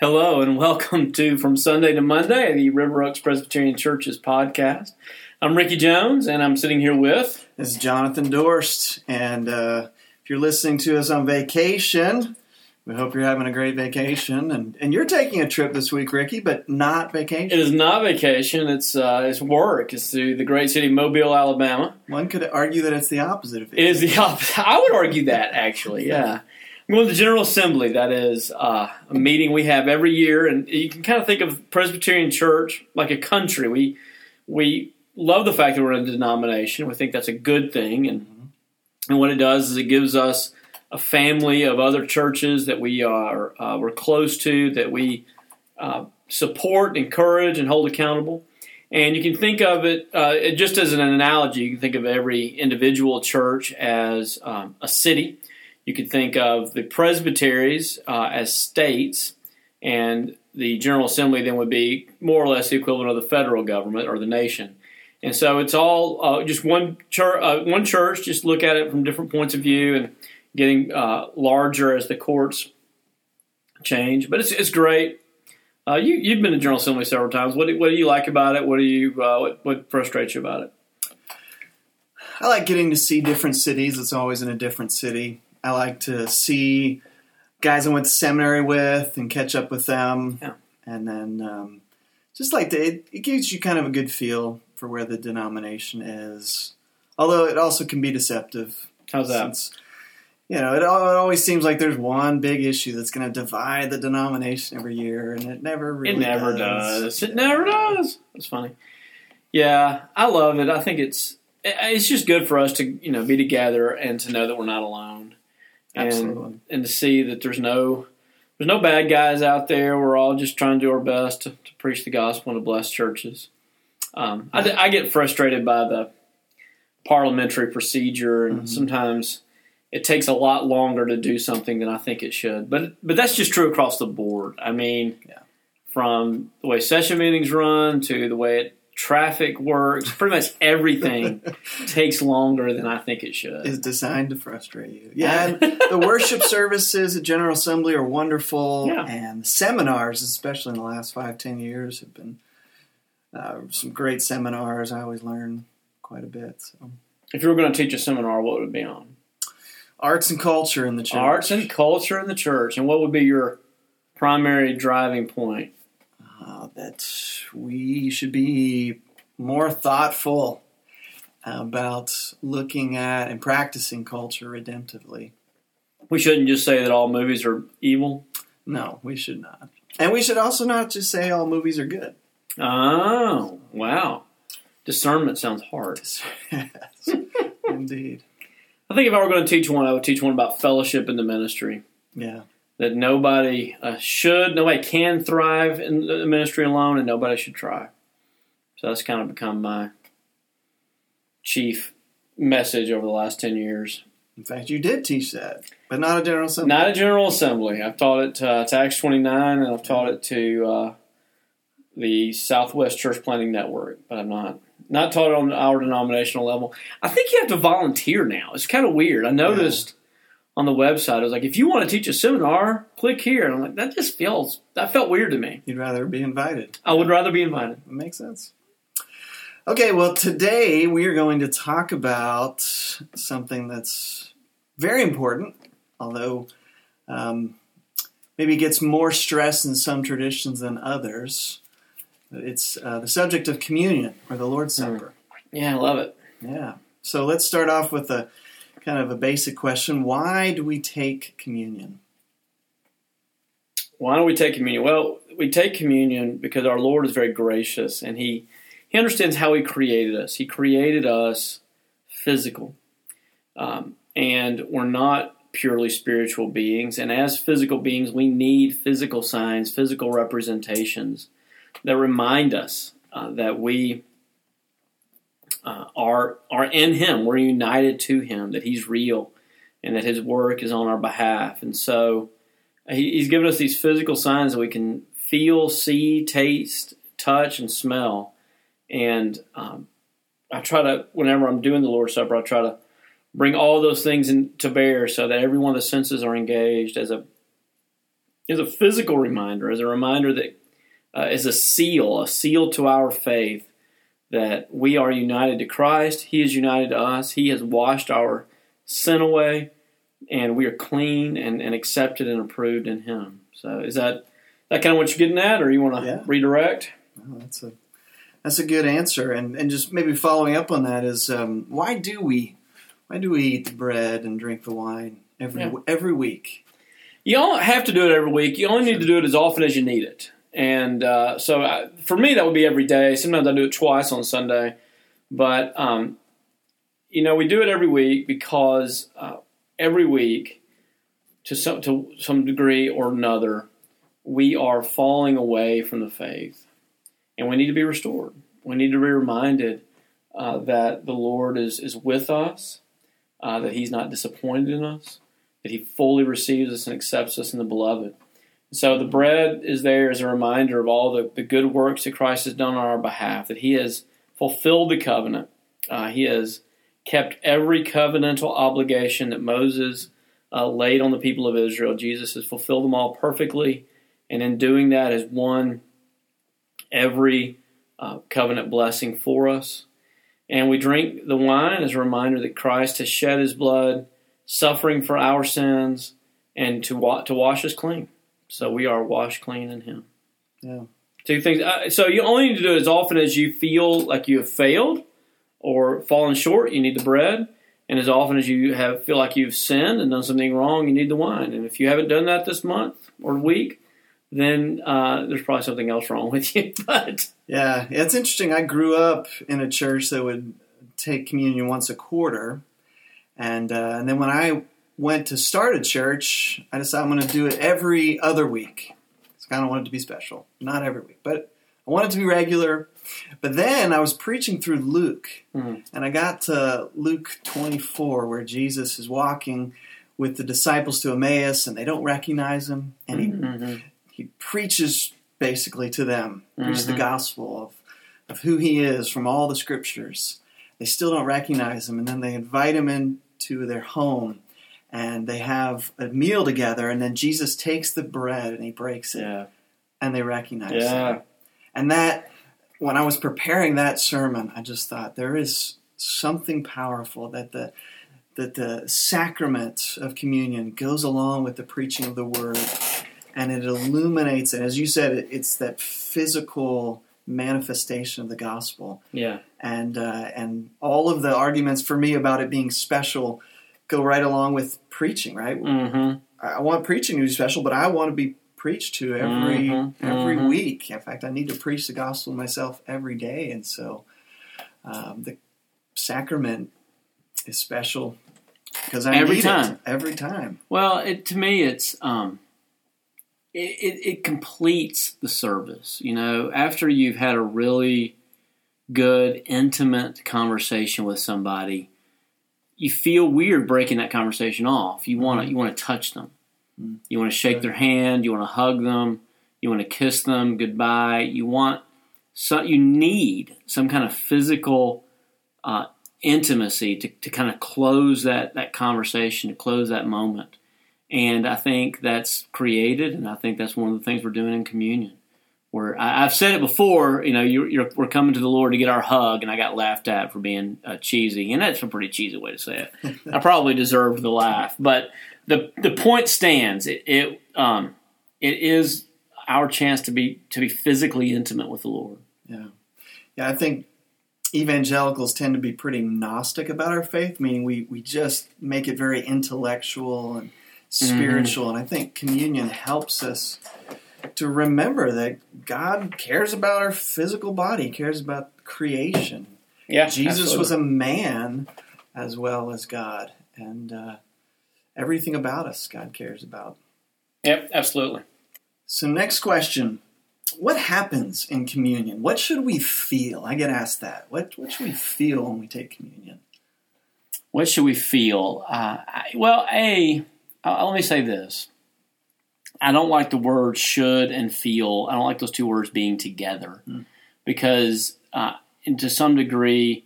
Hello and welcome to From Sunday to Monday, the River Oaks Presbyterian Church's podcast. I'm Ricky Jones and I'm sitting here with. This is Jonathan Dorst. And uh, if you're listening to us on vacation, we hope you're having a great vacation. And, and you're taking a trip this week, Ricky, but not vacation. It is not vacation, it's, uh, it's work. It's to the great city of Mobile, Alabama. One could argue that it's the opposite of It is the opposite. I would argue that, actually, yeah. To the General Assembly. That is uh, a meeting we have every year, and you can kind of think of Presbyterian Church like a country. We we love the fact that we're in a denomination. We think that's a good thing, and and what it does is it gives us a family of other churches that we are uh, we're close to, that we uh, support, encourage, and hold accountable. And you can think of it uh, just as an analogy. You can think of every individual church as um, a city you could think of the presbyteries uh, as states, and the General Assembly then would be more or less the equivalent of the federal government or the nation. And so it's all uh, just one church, uh, one church. Just look at it from different points of view, and getting uh, larger as the courts change. But it's it's great. Uh, you you've been to General Assembly several times. What do, what do you like about it? What do you uh, what, what frustrates you about it? I like getting to see different cities. It's always in a different city. I like to see guys I went to seminary with and catch up with them. Yeah. And then um, just like to, it, it gives you kind of a good feel for where the denomination is. Although it also can be deceptive. How's that? Since, you know, it, it always seems like there's one big issue that's going to divide the denomination every year, and it never really It never does. does. It never does. It's funny. Yeah, I love it. I think it's it's just good for us to you know be together and to know that we're not alone, Absolutely. and and to see that there's no there's no bad guys out there. We're all just trying to do our best to, to preach the gospel and to bless churches. Um, I, I get frustrated by the parliamentary procedure, and Mhm. sometimes it takes a lot longer to do something than I think it should. But but that's just true across the board. I mean, Yeah. from the way session meetings run to the way it, traffic works, pretty much everything takes longer than I think it should. is designed to frustrate you. Yeah, and the worship services at General Assembly are wonderful, Yeah. and the seminars, especially in the last five, ten years, have been uh, some great seminars. I always learn quite a bit. So. if you were going to teach a seminar, what would it be on? Arts and culture in the church. Arts and culture in the church, and what would be your primary driving point? That we should be more thoughtful about looking at and practicing culture redemptively. We shouldn't just say that all movies are evil. No, we should not. And we should also not just say all movies are good. Oh, wow. Discernment sounds hard. yes, indeed. I think if I were going to teach one, I would teach one about fellowship in the ministry. Yeah. That nobody uh, should, nobody can thrive in the ministry alone, and nobody should try. So that's kind of become my chief message over the last 10 years. In fact, you did teach that, but not a General Assembly. Not a General Assembly. I've taught it to, to Acts 29, and I've taught it to uh, the Southwest Church Planting Network, but I'm not. Not taught it on our denominational level. I think you have to volunteer now. It's kind of weird. I noticed on the website, I was like, if you want to teach a seminar, click here. And I'm like, that just feels, that felt weird to me. You'd rather be invited. I would rather be invited. It makes sense. Okay, well, today we are going to talk about something that's very important, although um, maybe gets more stress in some traditions than others. It's uh, the subject of communion or the Lord's Supper. Yeah, I love it. Yeah. So let's start off with a kind of a basic question Why do we take communion? Why don't we take communion? Well, we take communion because our Lord is very gracious and He He understands how He created us. He created us physical, um, and we're not purely spiritual beings. And as physical beings, we need physical signs, physical representations that remind us uh, that we uh, are are in Him. We're united to Him. That He's real, and that His work is on our behalf. And so he, He's given us these physical signs that we can feel, see, taste, touch, and smell. And um, I try to, whenever I'm doing the Lord's Supper, I try to bring all those things in, to bear so that every one of the senses are engaged as a is a physical reminder, as a reminder that uh, is a seal, a seal to our faith that we are united to Christ. He is united to us. He has washed our sin away, and we are clean and, and accepted and approved in Him. So, is that that kind of what you're getting at, or you want to Yeah. redirect? Well, that's a that's a good answer, and and just maybe following up on that is um, why do we why do we eat the bread and drink the wine every Yeah. every week? You don't have to do it every week. You only need to do it as often as you need it. And uh, so I, for me, that would be every day. Sometimes I do it twice on Sunday. But, um, you know, we do it every week because uh, every week, to some, to some degree or another, we are falling away from the faith. And we need to be restored. We need to be reminded uh, that the Lord is, is with us, uh, that He's not disappointed in us that he fully receives us and accepts us in the beloved. So the bread is there as a reminder of all the, the good works that Christ has done on our behalf, that he has fulfilled the covenant. Uh, he has kept every covenantal obligation that Moses uh, laid on the people of Israel. Jesus has fulfilled them all perfectly, and in doing that has won every uh, covenant blessing for us. And we drink the wine as a reminder that Christ has shed his blood suffering for our sins and to wa- to wash us clean. So we are washed clean in Him. Yeah. Two things. Uh, so you only need to do it as often as you feel like you have failed or fallen short. You need the bread, and as often as you have feel like you've sinned and done something wrong, you need the wine. And if you haven't done that this month or week, then uh, there's probably something else wrong with you. but Yeah, it's interesting. I grew up in a church that would take communion once a quarter, and uh, and then when I went to start a church, I decided I'm going to do it every other week. So I kind of wanted to be special, not every week, but I wanted to be regular. But then I was preaching through Luke, Mhm. and I got to Luke 24, where Jesus is walking with the disciples to Emmaus, and they don't recognize him, and he Mhm. he preaches basically to them, preaches the Mhm. gospel of, of who he is from all the scriptures. They still don't recognize him, and then they invite him into their home, and they have a meal together, and then Jesus takes the bread and he breaks it, yeah, and they recognize yeah, him. And that, when I was preparing that sermon, I just thought there is something powerful that the that the sacrament of communion goes along with the preaching of the word, and it illuminates it. As you said, it's that physical manifestation of the gospel, yeah. and uh, and all of the arguments for me about it being special go right along with preaching. Right, Mm-hmm. I want preaching to be special, but I want to be preached to every Mhm, every mhm. week. In fact, I need to preach the gospel myself every day, and so um, the sacrament is special because I Every need time. it every time. Well, it, to me, it's um, it, it, it completes the service. You know, after you've had a really good, intimate conversation with somebody, you feel weird breaking that conversation off. You want to you want to touch them. Mhm. You want to shake their hand. You want to hug them. You want to kiss them goodbye. You want so you need some kind of physical uh, intimacy to, to kind of close that, that conversation, to close that moment. And I think that's created, and I think that's one of the things we're doing in communion. Where I, I've said it before, you know, you're, you're, we're coming to the Lord to get our hug, and I got laughed at for being uh, cheesy, and that's a pretty cheesy way to say it. I probably deserved the laugh, but the the point stands. It it um it is our chance to be to be physically intimate with the Lord. Yeah, yeah. I think evangelicals tend to be pretty gnostic about our faith, meaning we we just make it very intellectual and spiritual. And I think communion helps us to remember that God cares about our physical body, cares about creation. Yeah, Jesus was a man as well as God, and uh, everything about us God cares about. Yep, absolutely. So, next question. What happens in communion? What should we feel? I get asked that. What, what should we feel when we take communion? What should we feel? Uh, I, well, a uh, let me say this. I don't like the word should and feel. I don't like those two words being together Hmm. because, uh, to some degree,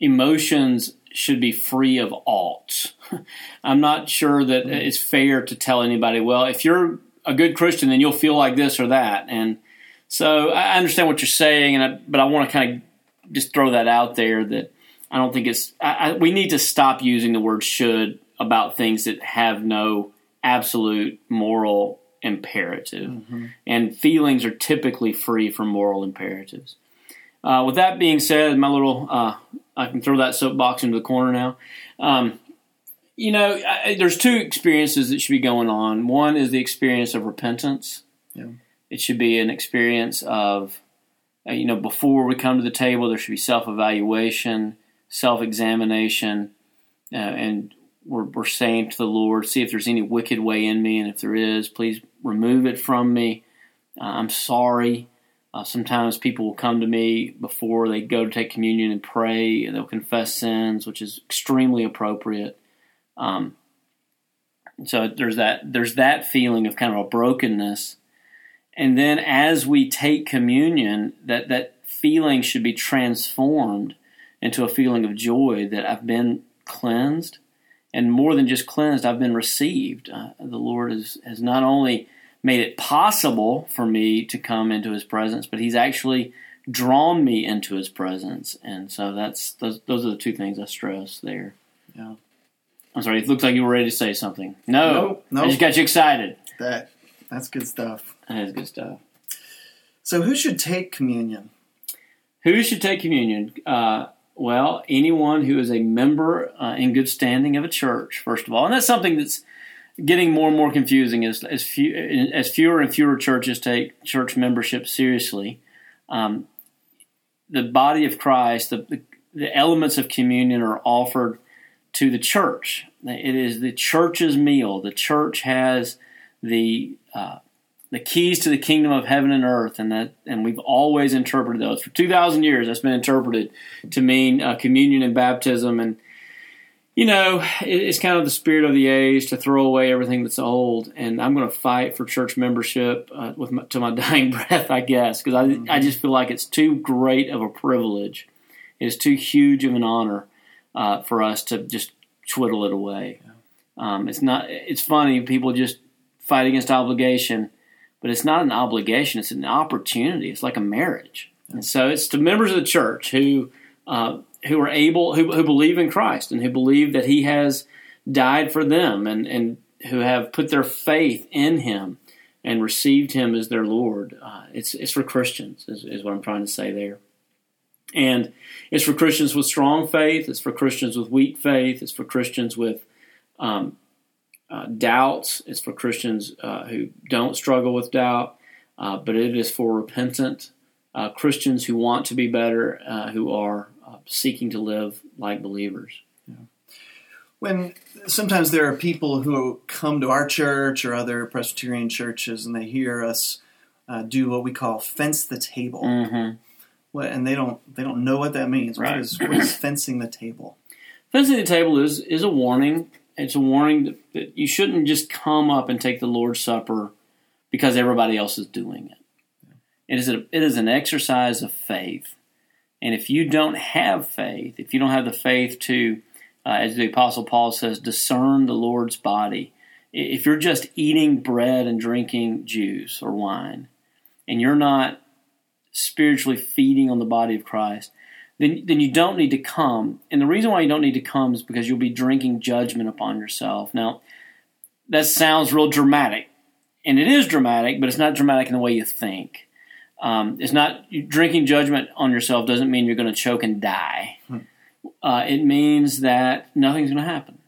emotions should be free of alt. I'm not sure that it's fair to tell anybody, well, if you're a good Christian, then you'll feel like this or that. And so I understand what you're saying, and I, but I want to kind of just throw that out there that I don't think it's. I, I, we need to stop using the word "should" about things that have no absolute moral imperative, mm-hmm. and feelings are typically free from moral imperatives. Uh, with that being said, my little uh, I can throw that soapbox into the corner now. Um, you know, I, there's two experiences that should be going on. One is the experience of repentance. Yeah. It should be an experience of, uh, you know, before we come to the table, there should be self evaluation, self examination, uh, and we're, we're saying to the Lord, see if there's any wicked way in me, and if there is, please remove it from me. Uh, I'm sorry. Uh, sometimes people will come to me before they go to take communion and pray, and they'll confess sins, which is extremely appropriate. Um, so there's that there's that feeling of kind of a brokenness, and then as we take communion, that that feeling should be transformed into a feeling of joy that I've been cleansed, and more than just cleansed, I've been received. Uh, the Lord has has not only made it possible for me to come into His presence, but He's actually drawn me into His presence, and so that's those, those are the two things I stress there. Yeah. I'm sorry. It looks like you were ready to say something. No, nope, nope. I just got you excited. That that's good stuff. That is good stuff. So, who should take communion? Who should take communion? Uh, well, anyone who is a member uh, in good standing of a church, first of all, and that's something that's getting more and more confusing as as, few, as fewer and fewer churches take church membership seriously. Um, the body of Christ, the, the, the elements of communion are offered to the church. It is the church's meal. The church has the uh, the keys to the kingdom of heaven and earth, and that and we've always interpreted those for two thousand years. That's been interpreted to mean uh, communion and baptism, and you know it's kind of the spirit of the age to throw away everything that's old. And I'm going to fight for church membership uh, with my, to my dying breath, I guess, because I mm-hmm. I just feel like it's too great of a privilege. It is too huge of an honor uh, for us to just twiddle it away. Um, it's not. It's funny. People just fight against obligation, but it's not an obligation. It's an opportunity. It's like a marriage. And so it's to members of the church who uh, who are able who, who believe in Christ and who believe that He has died for them and and who have put their faith in Him and received Him as their Lord. Uh, it's it's for Christians is, is what I'm trying to say there. And it's for Christians with strong faith, it's for Christians with weak faith, it's for Christians with um, uh, doubts, it's for Christians uh, who don't struggle with doubt, uh, but it is for repentant uh, Christians who want to be better, uh, who are uh, seeking to live like believers. Yeah. When sometimes there are people who come to our church or other Presbyterian churches and they hear us do what we call fence the table. Mm-hmm what, and they don't they don't know what that means. Right. What is, what is fencing the table? Fencing the table is is a warning. It's a warning that, that you shouldn't just come up and take the Lord's Supper because everybody else is doing it. It is a, it is an exercise of faith, and if you don't have faith, if you don't have the faith to, uh, as the Apostle Paul says, discern the Lord's body, if you're just eating bread and drinking juice or wine, and you're not spiritually feeding on the body of Christ, then, then you don't need to come. And the reason why you don't need to come is because you'll be drinking judgment upon yourself. Now, that sounds real dramatic. And it is dramatic, but it's not dramatic in the way you think. Um, it's not drinking judgment on yourself doesn't mean you're going to choke and die. Hmm. Uh, it means that nothing's going to happen.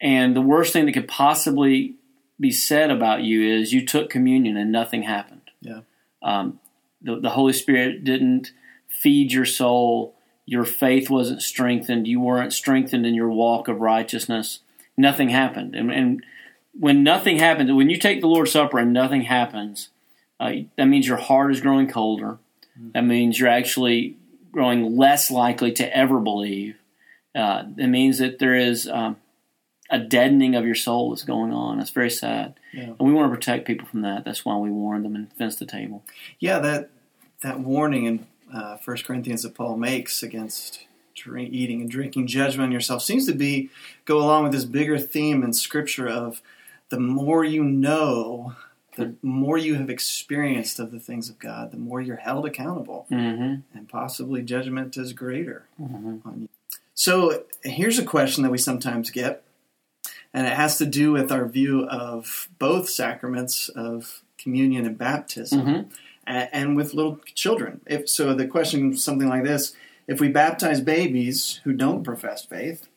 And the worst thing that could possibly be said about you is you took communion and nothing happened. Yeah. Um, the, the Holy Spirit didn't feed your soul. Your faith wasn't strengthened. You weren't strengthened in your walk of righteousness. Nothing happened. And, and when nothing happens, when you take the Lord's Supper and nothing happens, uh, that means your heart is growing colder. Mm-hmm. That means you're actually growing less likely to ever believe. Uh, it means that there is um, a deadening of your soul that's going on. It's very sad, yeah. and we want to protect people from that. That's why we warn them and fence the table. Yeah, that that warning in uh, First Corinthians that Paul makes against drink, eating and drinking judgment on yourself seems to be go along with this bigger theme in Scripture of the more you know, the more you have experienced of the things of God, the more you're held accountable, Mm-hmm. and possibly judgment is greater Mm-hmm. on you. So here's a question that we sometimes get, and it has to do with our view of both sacraments of communion and baptism, Mm-hmm. a- and with little children. If so, the question is something like this: If we baptize babies who don't profess faith,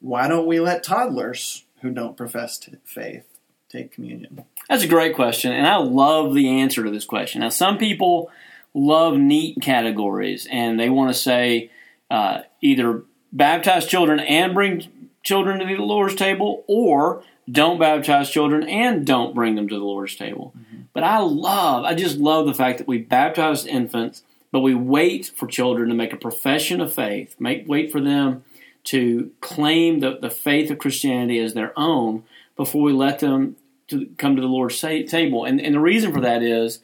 why don't we let toddlers who don't profess faith take communion? That's a great question, and I love the answer to this question. Now, some people love neat categories, and they want to say uh, either baptize children and bring children to the Lord's table, or don't baptize children and don't bring them to the Lord's table. But I love, I just love the fact that we baptize infants, but we wait for children to make a profession of faith, make wait for them to claim the, the faith of Christianity as their own before we let them to come to the Lord's table. And, and the reason for that is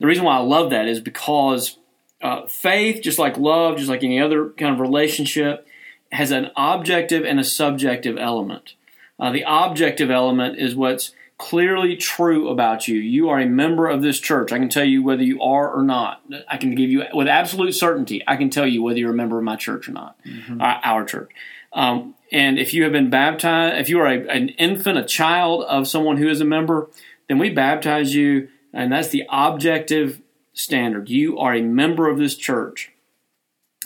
the reason why I love that is because uh, faith, just like love, just like any other kind of relationship, has an objective and a subjective element. Uh, the objective element is what's clearly true about you. You are a member of this church. I can tell you whether you are or not. I can give you with absolute certainty. I can tell you whether you're a member of my church or not, our, our church. Um, and if you have been baptized, if you are a, an infant, a child of someone who is a member, then we baptize you, and that's the objective standard. You are a member of this church,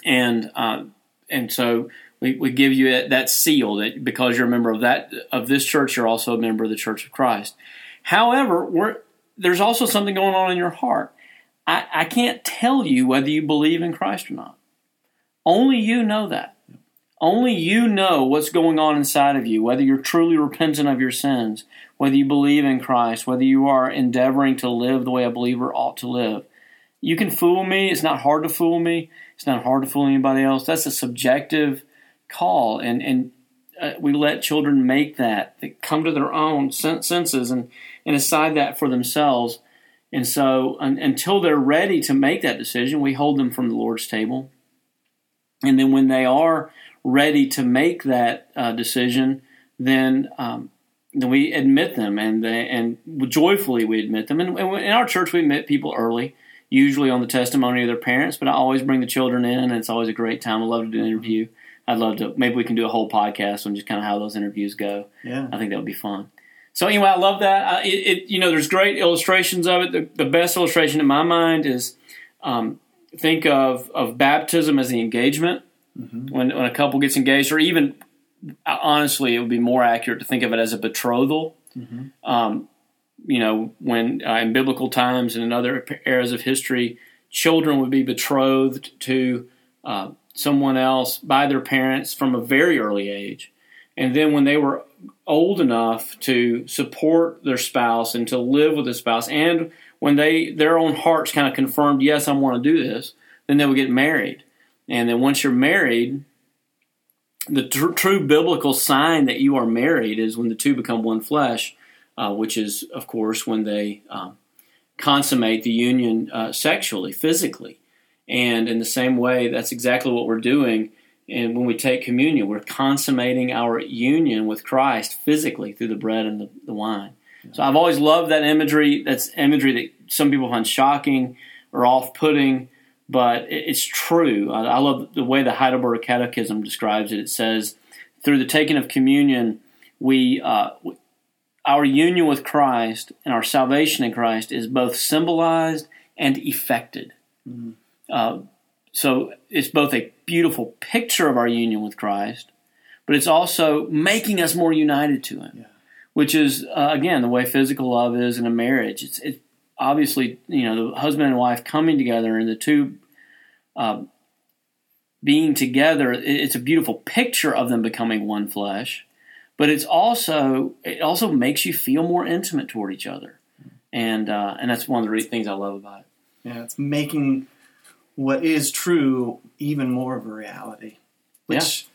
and uh, and so we, we give you that, seal that because you're a member of that of this church, you're also a member of the Church of Christ. However, there's also something going on in your heart. I, I can't tell you whether you believe in Christ or not. Only you know that. Only you know what's going on inside of you, whether you're truly repentant of your sins, whether you believe in Christ, whether you are endeavoring to live the way a believer ought to live. You can fool me. It's not hard to fool me. It's not hard to fool anybody else. That's a subjective call, and and uh, we let children make that. They come to their own senses and and decide that for themselves. And so, un- until they're ready to make that decision, we hold them from the Lord's table. And then, when they are ready to make that uh, decision, then um, then we admit them, and they, and joyfully we admit them. And, and in our church, we admit people early, usually on the testimony of their parents. But I always bring the children in, and it's always a great time. I love to do an interview. I'd love to. Maybe we can do a whole podcast on just kind of how those interviews go. Yeah. I think that would be fun. So anyway, I love that. I, it, it, you know, there's great illustrations of it. The, the best illustration in my mind is um, think of of baptism as the engagement when when a couple gets engaged, or even honestly, it would be more accurate to think of it as a betrothal. Um, you know, when uh, in biblical times and in other eras of history, children would be betrothed to uh, someone else by their parents from a very early age. And then when they were old enough to support their spouse and to live with the spouse, and when they their own hearts kind of confirmed, yes, I want to do this, then they would get married. And then once you're married, the tr- true biblical sign that you are married is when the two become one flesh, uh, which is, of course, when they um, consummate the union uh, sexually, physically. And in the same way, that's exactly what we're doing. And when we take communion, we're consummating our union with Christ physically through the bread and the, the wine. So I've always loved that imagery. That's imagery that some people find shocking or off putting, but it's true. I, I love the way the Heidelberg Catechism describes it. It says, through the taking of communion, we, uh, our union with Christ and our salvation in Christ is both symbolized and effected. Uh, so it's both a beautiful picture of our union with Christ, but it's also making us more united to Him, Yeah. which is uh, again the way physical love is in a marriage. It's, it's obviously you know the husband and wife coming together and the two uh, being together. It's a beautiful picture of them becoming one flesh, but it's also it also makes you feel more intimate toward each other, and uh, and that's one of the things I love about it. Yeah, it's making what is true even more of a reality. Which,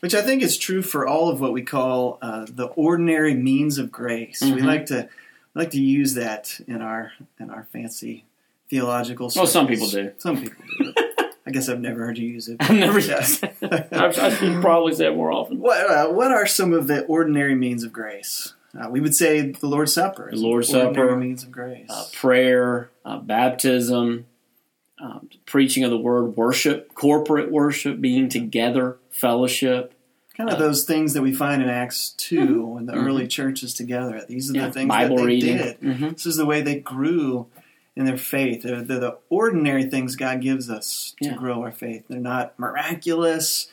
which I think is true for all of what we call uh, the ordinary means of grace. We Mhm. like to we like to use that in our in our fancy theological. Well, some people do. Some people do. I guess I've never heard you use it. I've never used it. I've- should probably say it more often. What uh, what are some of the ordinary means of grace? Uh, we would say the Lord's Supper. The Lord's Supper, means of grace. uh, prayer, uh, baptism, um, preaching of the word, worship, corporate worship, being together, fellowship. Kind of those things that we find in Acts 2 when the early churches together. These are Yeah, the things Bible that they reading. did. Mhm. This is the way they grew in their faith. They're, they're the ordinary things God gives us to Yeah. grow our faith. They're not miraculous.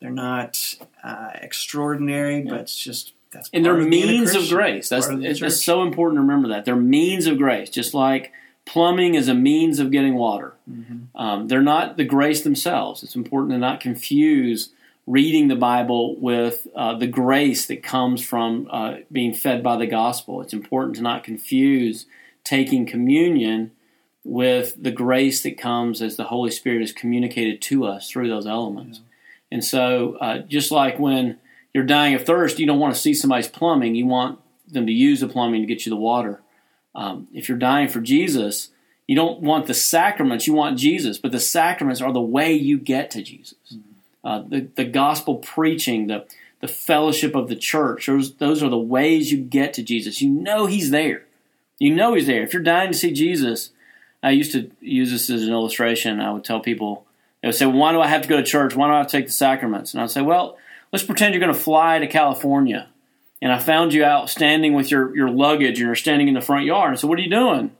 They're not uh, extraordinary, but it's just that's And they're of means of grace. That's of it's, it's so important to remember that they're means of grace, just like plumbing is a means of getting water. Mm-hmm. Um, they're not the grace themselves. It's important to not confuse reading the Bible with uh, the grace that comes from uh, being fed by the gospel. It's important to not confuse taking communion with the grace that comes as the Holy Spirit is communicated to us through those elements. And so, uh, just like when you're dying of thirst, you don't want to see somebody's plumbing. You want them to use the plumbing to get you the water. Um, if you're dying for Jesus, you don't want the sacraments. You want Jesus, but the sacraments are the way you get to Jesus. Uh, the the gospel preaching, the the fellowship of the church. Those those are the ways you get to Jesus. You know He's there. You know He's there. If you're dying to see Jesus, I used to use this as an illustration. I would tell people, they would say, "Why do I have to go to church? Why do I have to take the sacraments?" And I'd say, "Well, let's pretend you're going to fly to California, and I found you out standing with your your luggage, and you're standing in the front yard. And so, what are you doing?"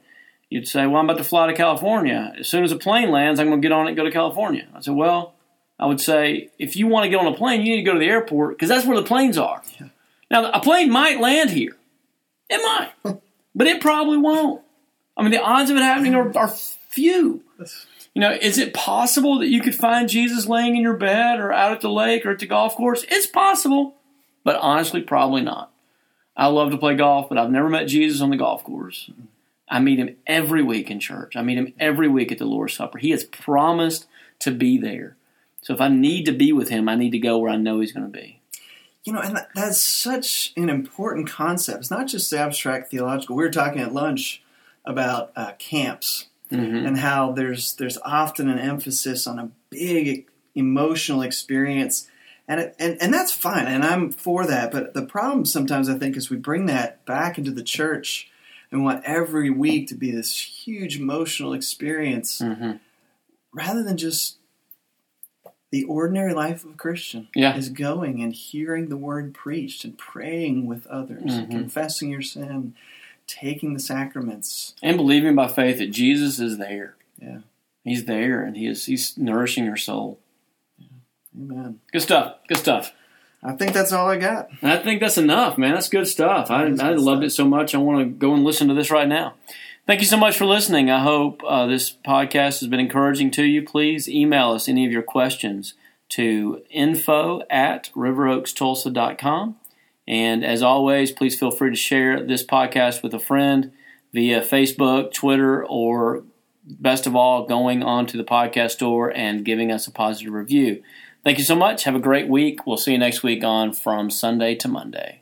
You'd say, "Well, I'm about to fly to California. As soon as a plane lands, I'm going to get on it and go to California." I said, "Well." I would say, if you want to get on a plane, you need to go to the airport because that's where the planes are. Now, a plane might land here. It might, but it probably won't. I mean, the odds of it happening are, are few. You know, is it possible that you could find Jesus laying in your bed or out at the lake or at the golf course? It's possible, but honestly, probably not. I love to play golf, but I've never met Jesus on the golf course. I meet him every week in church. I meet him every week at the Lord's Supper. He has promised to be there. So if I need to be with him, I need to go where I know he's going to be. You know, and that, that's such an important concept. It's not just abstract theological. We were talking at lunch about uh, camps Mm-hmm. and how there's there's often an emphasis on a big emotional experience, and it, and and that's fine, and I'm for that. But the problem sometimes I think is we bring that back into the church and want every week to be this huge emotional experience Mm-hmm. rather than just the ordinary life of a Christian Yeah. is going and hearing the word preached and praying with others, and Mhm. confessing your sin, taking the sacraments. And believing by faith that Jesus is there. Yeah. He's there and he is he's nourishing your soul. Amen. Good stuff. Good stuff. I think that's all I got. I think that's enough, man. That's good stuff. I, That is I loved stuff. it so much. I want to go and listen to this right now. Thank you so much for listening. I hope uh, this podcast has been encouraging to you. Please email us any of your questions to info at riveroakstulsa.com. And as always, please feel free to share this podcast with a friend via Facebook, Twitter, or best of all, going onto the podcast store and giving us a positive review. Thank you so much. Have a great week. We'll see you next week on From Sunday to Monday.